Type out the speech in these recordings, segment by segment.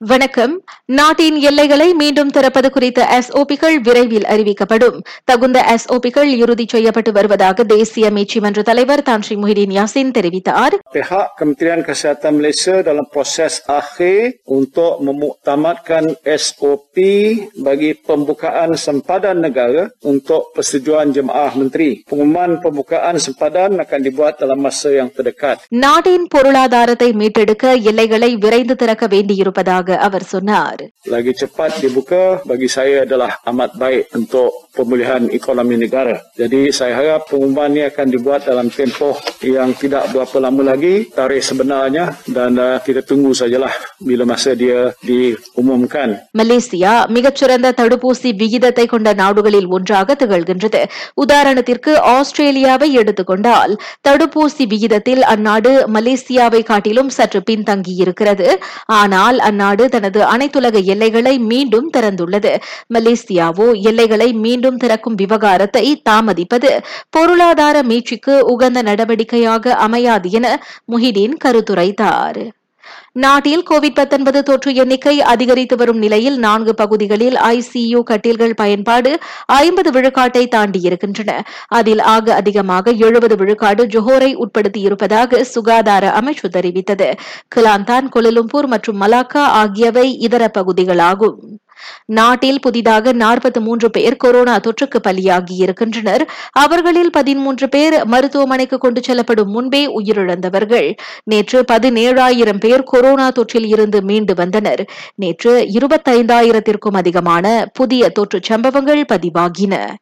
வணக்கம் நாட்டின் எல்லைகளை மீண்டும் திறப்பது குறித்த எஸ்ஓபிகள் விரைவில் அறிவிக்கப்படும் தகுந்த எஸ்ஓபிகள் இறுதி செய்யப்பட்டு வருவதாக தேசிய மீட்சிமன்ற தலைவர் தான் ஸ்ரீ முஹிதீன் யாசின் தெரிவித்தார் Pihak Kementerian Kesihatan Malaysia dalam proses akhir untuk memuktamadkan SOP bagi pembukaan sempadan negara untuk persetujuan jemaah menteri. Pengumuman pembukaan sempadan akan dibuat dalam masa yang terdekat. நாட்டின் பொருளாதாரத்தை மீட்டெடுக்க எல்லைகளை விரைந்து திறக்க வேண்டியிருப்பதாக அவர் சொன்னார் Lagi cepat dibuka bagi saya adalah amat baik untuk pemulihan ekonomi negara. Jadi saya harap pengumuman ini akan dibuat dalam tempoh yang tidak berapa lama lagi tarikh sebenarnya dan uh, kita tunggu sajalah bila masa dia diumumkan. Malaysia மிகச்சிறந்த தடுப்பூசி விகிதத்தை கொண்ட நாடுகளில் ஒன்றாக திகழ்கின்றது உதாரணத்திற்கு ஆஸ்திரேலியாவை எடுத்துக்கொண்டால் தடுப்பூசி விகிதத்தில் அந்நாடு மலேசியாவை காட்டிலும் சற்று பின்தங்கியிருக்கிறது ஆனால் அந்நாடு தனது அனைத்துலக எல்லைகளை மீண்டும் திறந்துள்ளது. மலேசியாவோ எல்லைகளை மீண்டும் திறக்கும் விவகாரத்தை தாமதிப்பது பொருளாதார மீட்சிக்கு உகந்த நடவடிக்கையாக அமையாது என முஹிதீன் கருத்துரைத்தார். நாட்டில் கோவிட் தொற்று எண்ணிக்கை அதிகரித்து வரும் நிலையில் நான்கு பகுதிகளில் ஐசியு கட்டில்கள் பயன்பாடு ஐம்பது விழுக்காட்டை தாண்டியிருக்கின்றன அதில் ஆக அதிகமாக எழுபது விழுக்காடு ஜொஹோரை உட்படுத்தியிருப்பதாக சுகாதார அமைச்சு தெரிவித்தது. கிலாந்தான் கொலலும்பூர் மற்றும் மலாக்கா ஆகியவை இதர பகுதிகளாகும். நாட்டில் புதிதாக நாற்பத்தி மூன்று பேர் கொரோனா தொற்றுக்கு பலியாகி இருக்கின்றனர். அவர்களில் பதிமூன்று பேர் மருத்துவமனைக்கு கொண்டு செல்லப்படும் முன்பே உயிரிழந்தவர்கள். நேற்று பதினேழாயிரம் பேர் கொரோனா தொற்றில் இருந்து மீண்டு வந்தனர். நேற்று இருபத்தைந்தாயிரத்திற்கும் அதிகமான புதிய தொற்று சம்பவங்கள் பதிவாகின.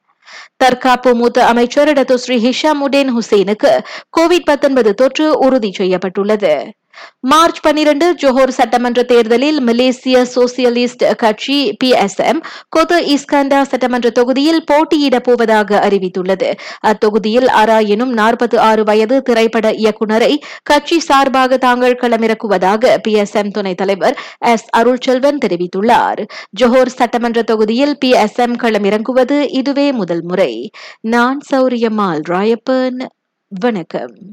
தற்காப்பு மூத்த அமைச்சர் டத்து ஸ்ரீ. ஹிஷாமுடேன் ஹுசேனுக்கு கோவிட் 19 தொற்று உறுதி செய்யப்பட்டுள்ளது. மார்ச் பன்னிரண்டு ஜோஹர் சட்டமன்ற தேர்தலில் மலேசிய சோசியலிஸ்ட் கட்சி பிஎஸ்எம் கொத்து இஸ்கண்டா சட்டமன்ற தொகுதியில் போட்டியிடப் போவதாக அறிவித்துள்ளது. அத்தொகுதியில் அரா எனும் நாற்பத்தி ஆறு வயது திரைப்பட இயக்குநரை கட்சி சார்பாக தாங்கள் களமிறக்குவதாக பிஎஸ்எம் துணைத் தலைவர் எஸ் அருள்செல்வன் தெரிவித்துள்ளார். ஜோஹர் சட்டமன்ற தொகுதியில் பிஎஸ்எம் களமிறங்குவது இதுவே முதல் முறை. நான் சௌரியம்மாள் ராயப்பன். வணக்கம்.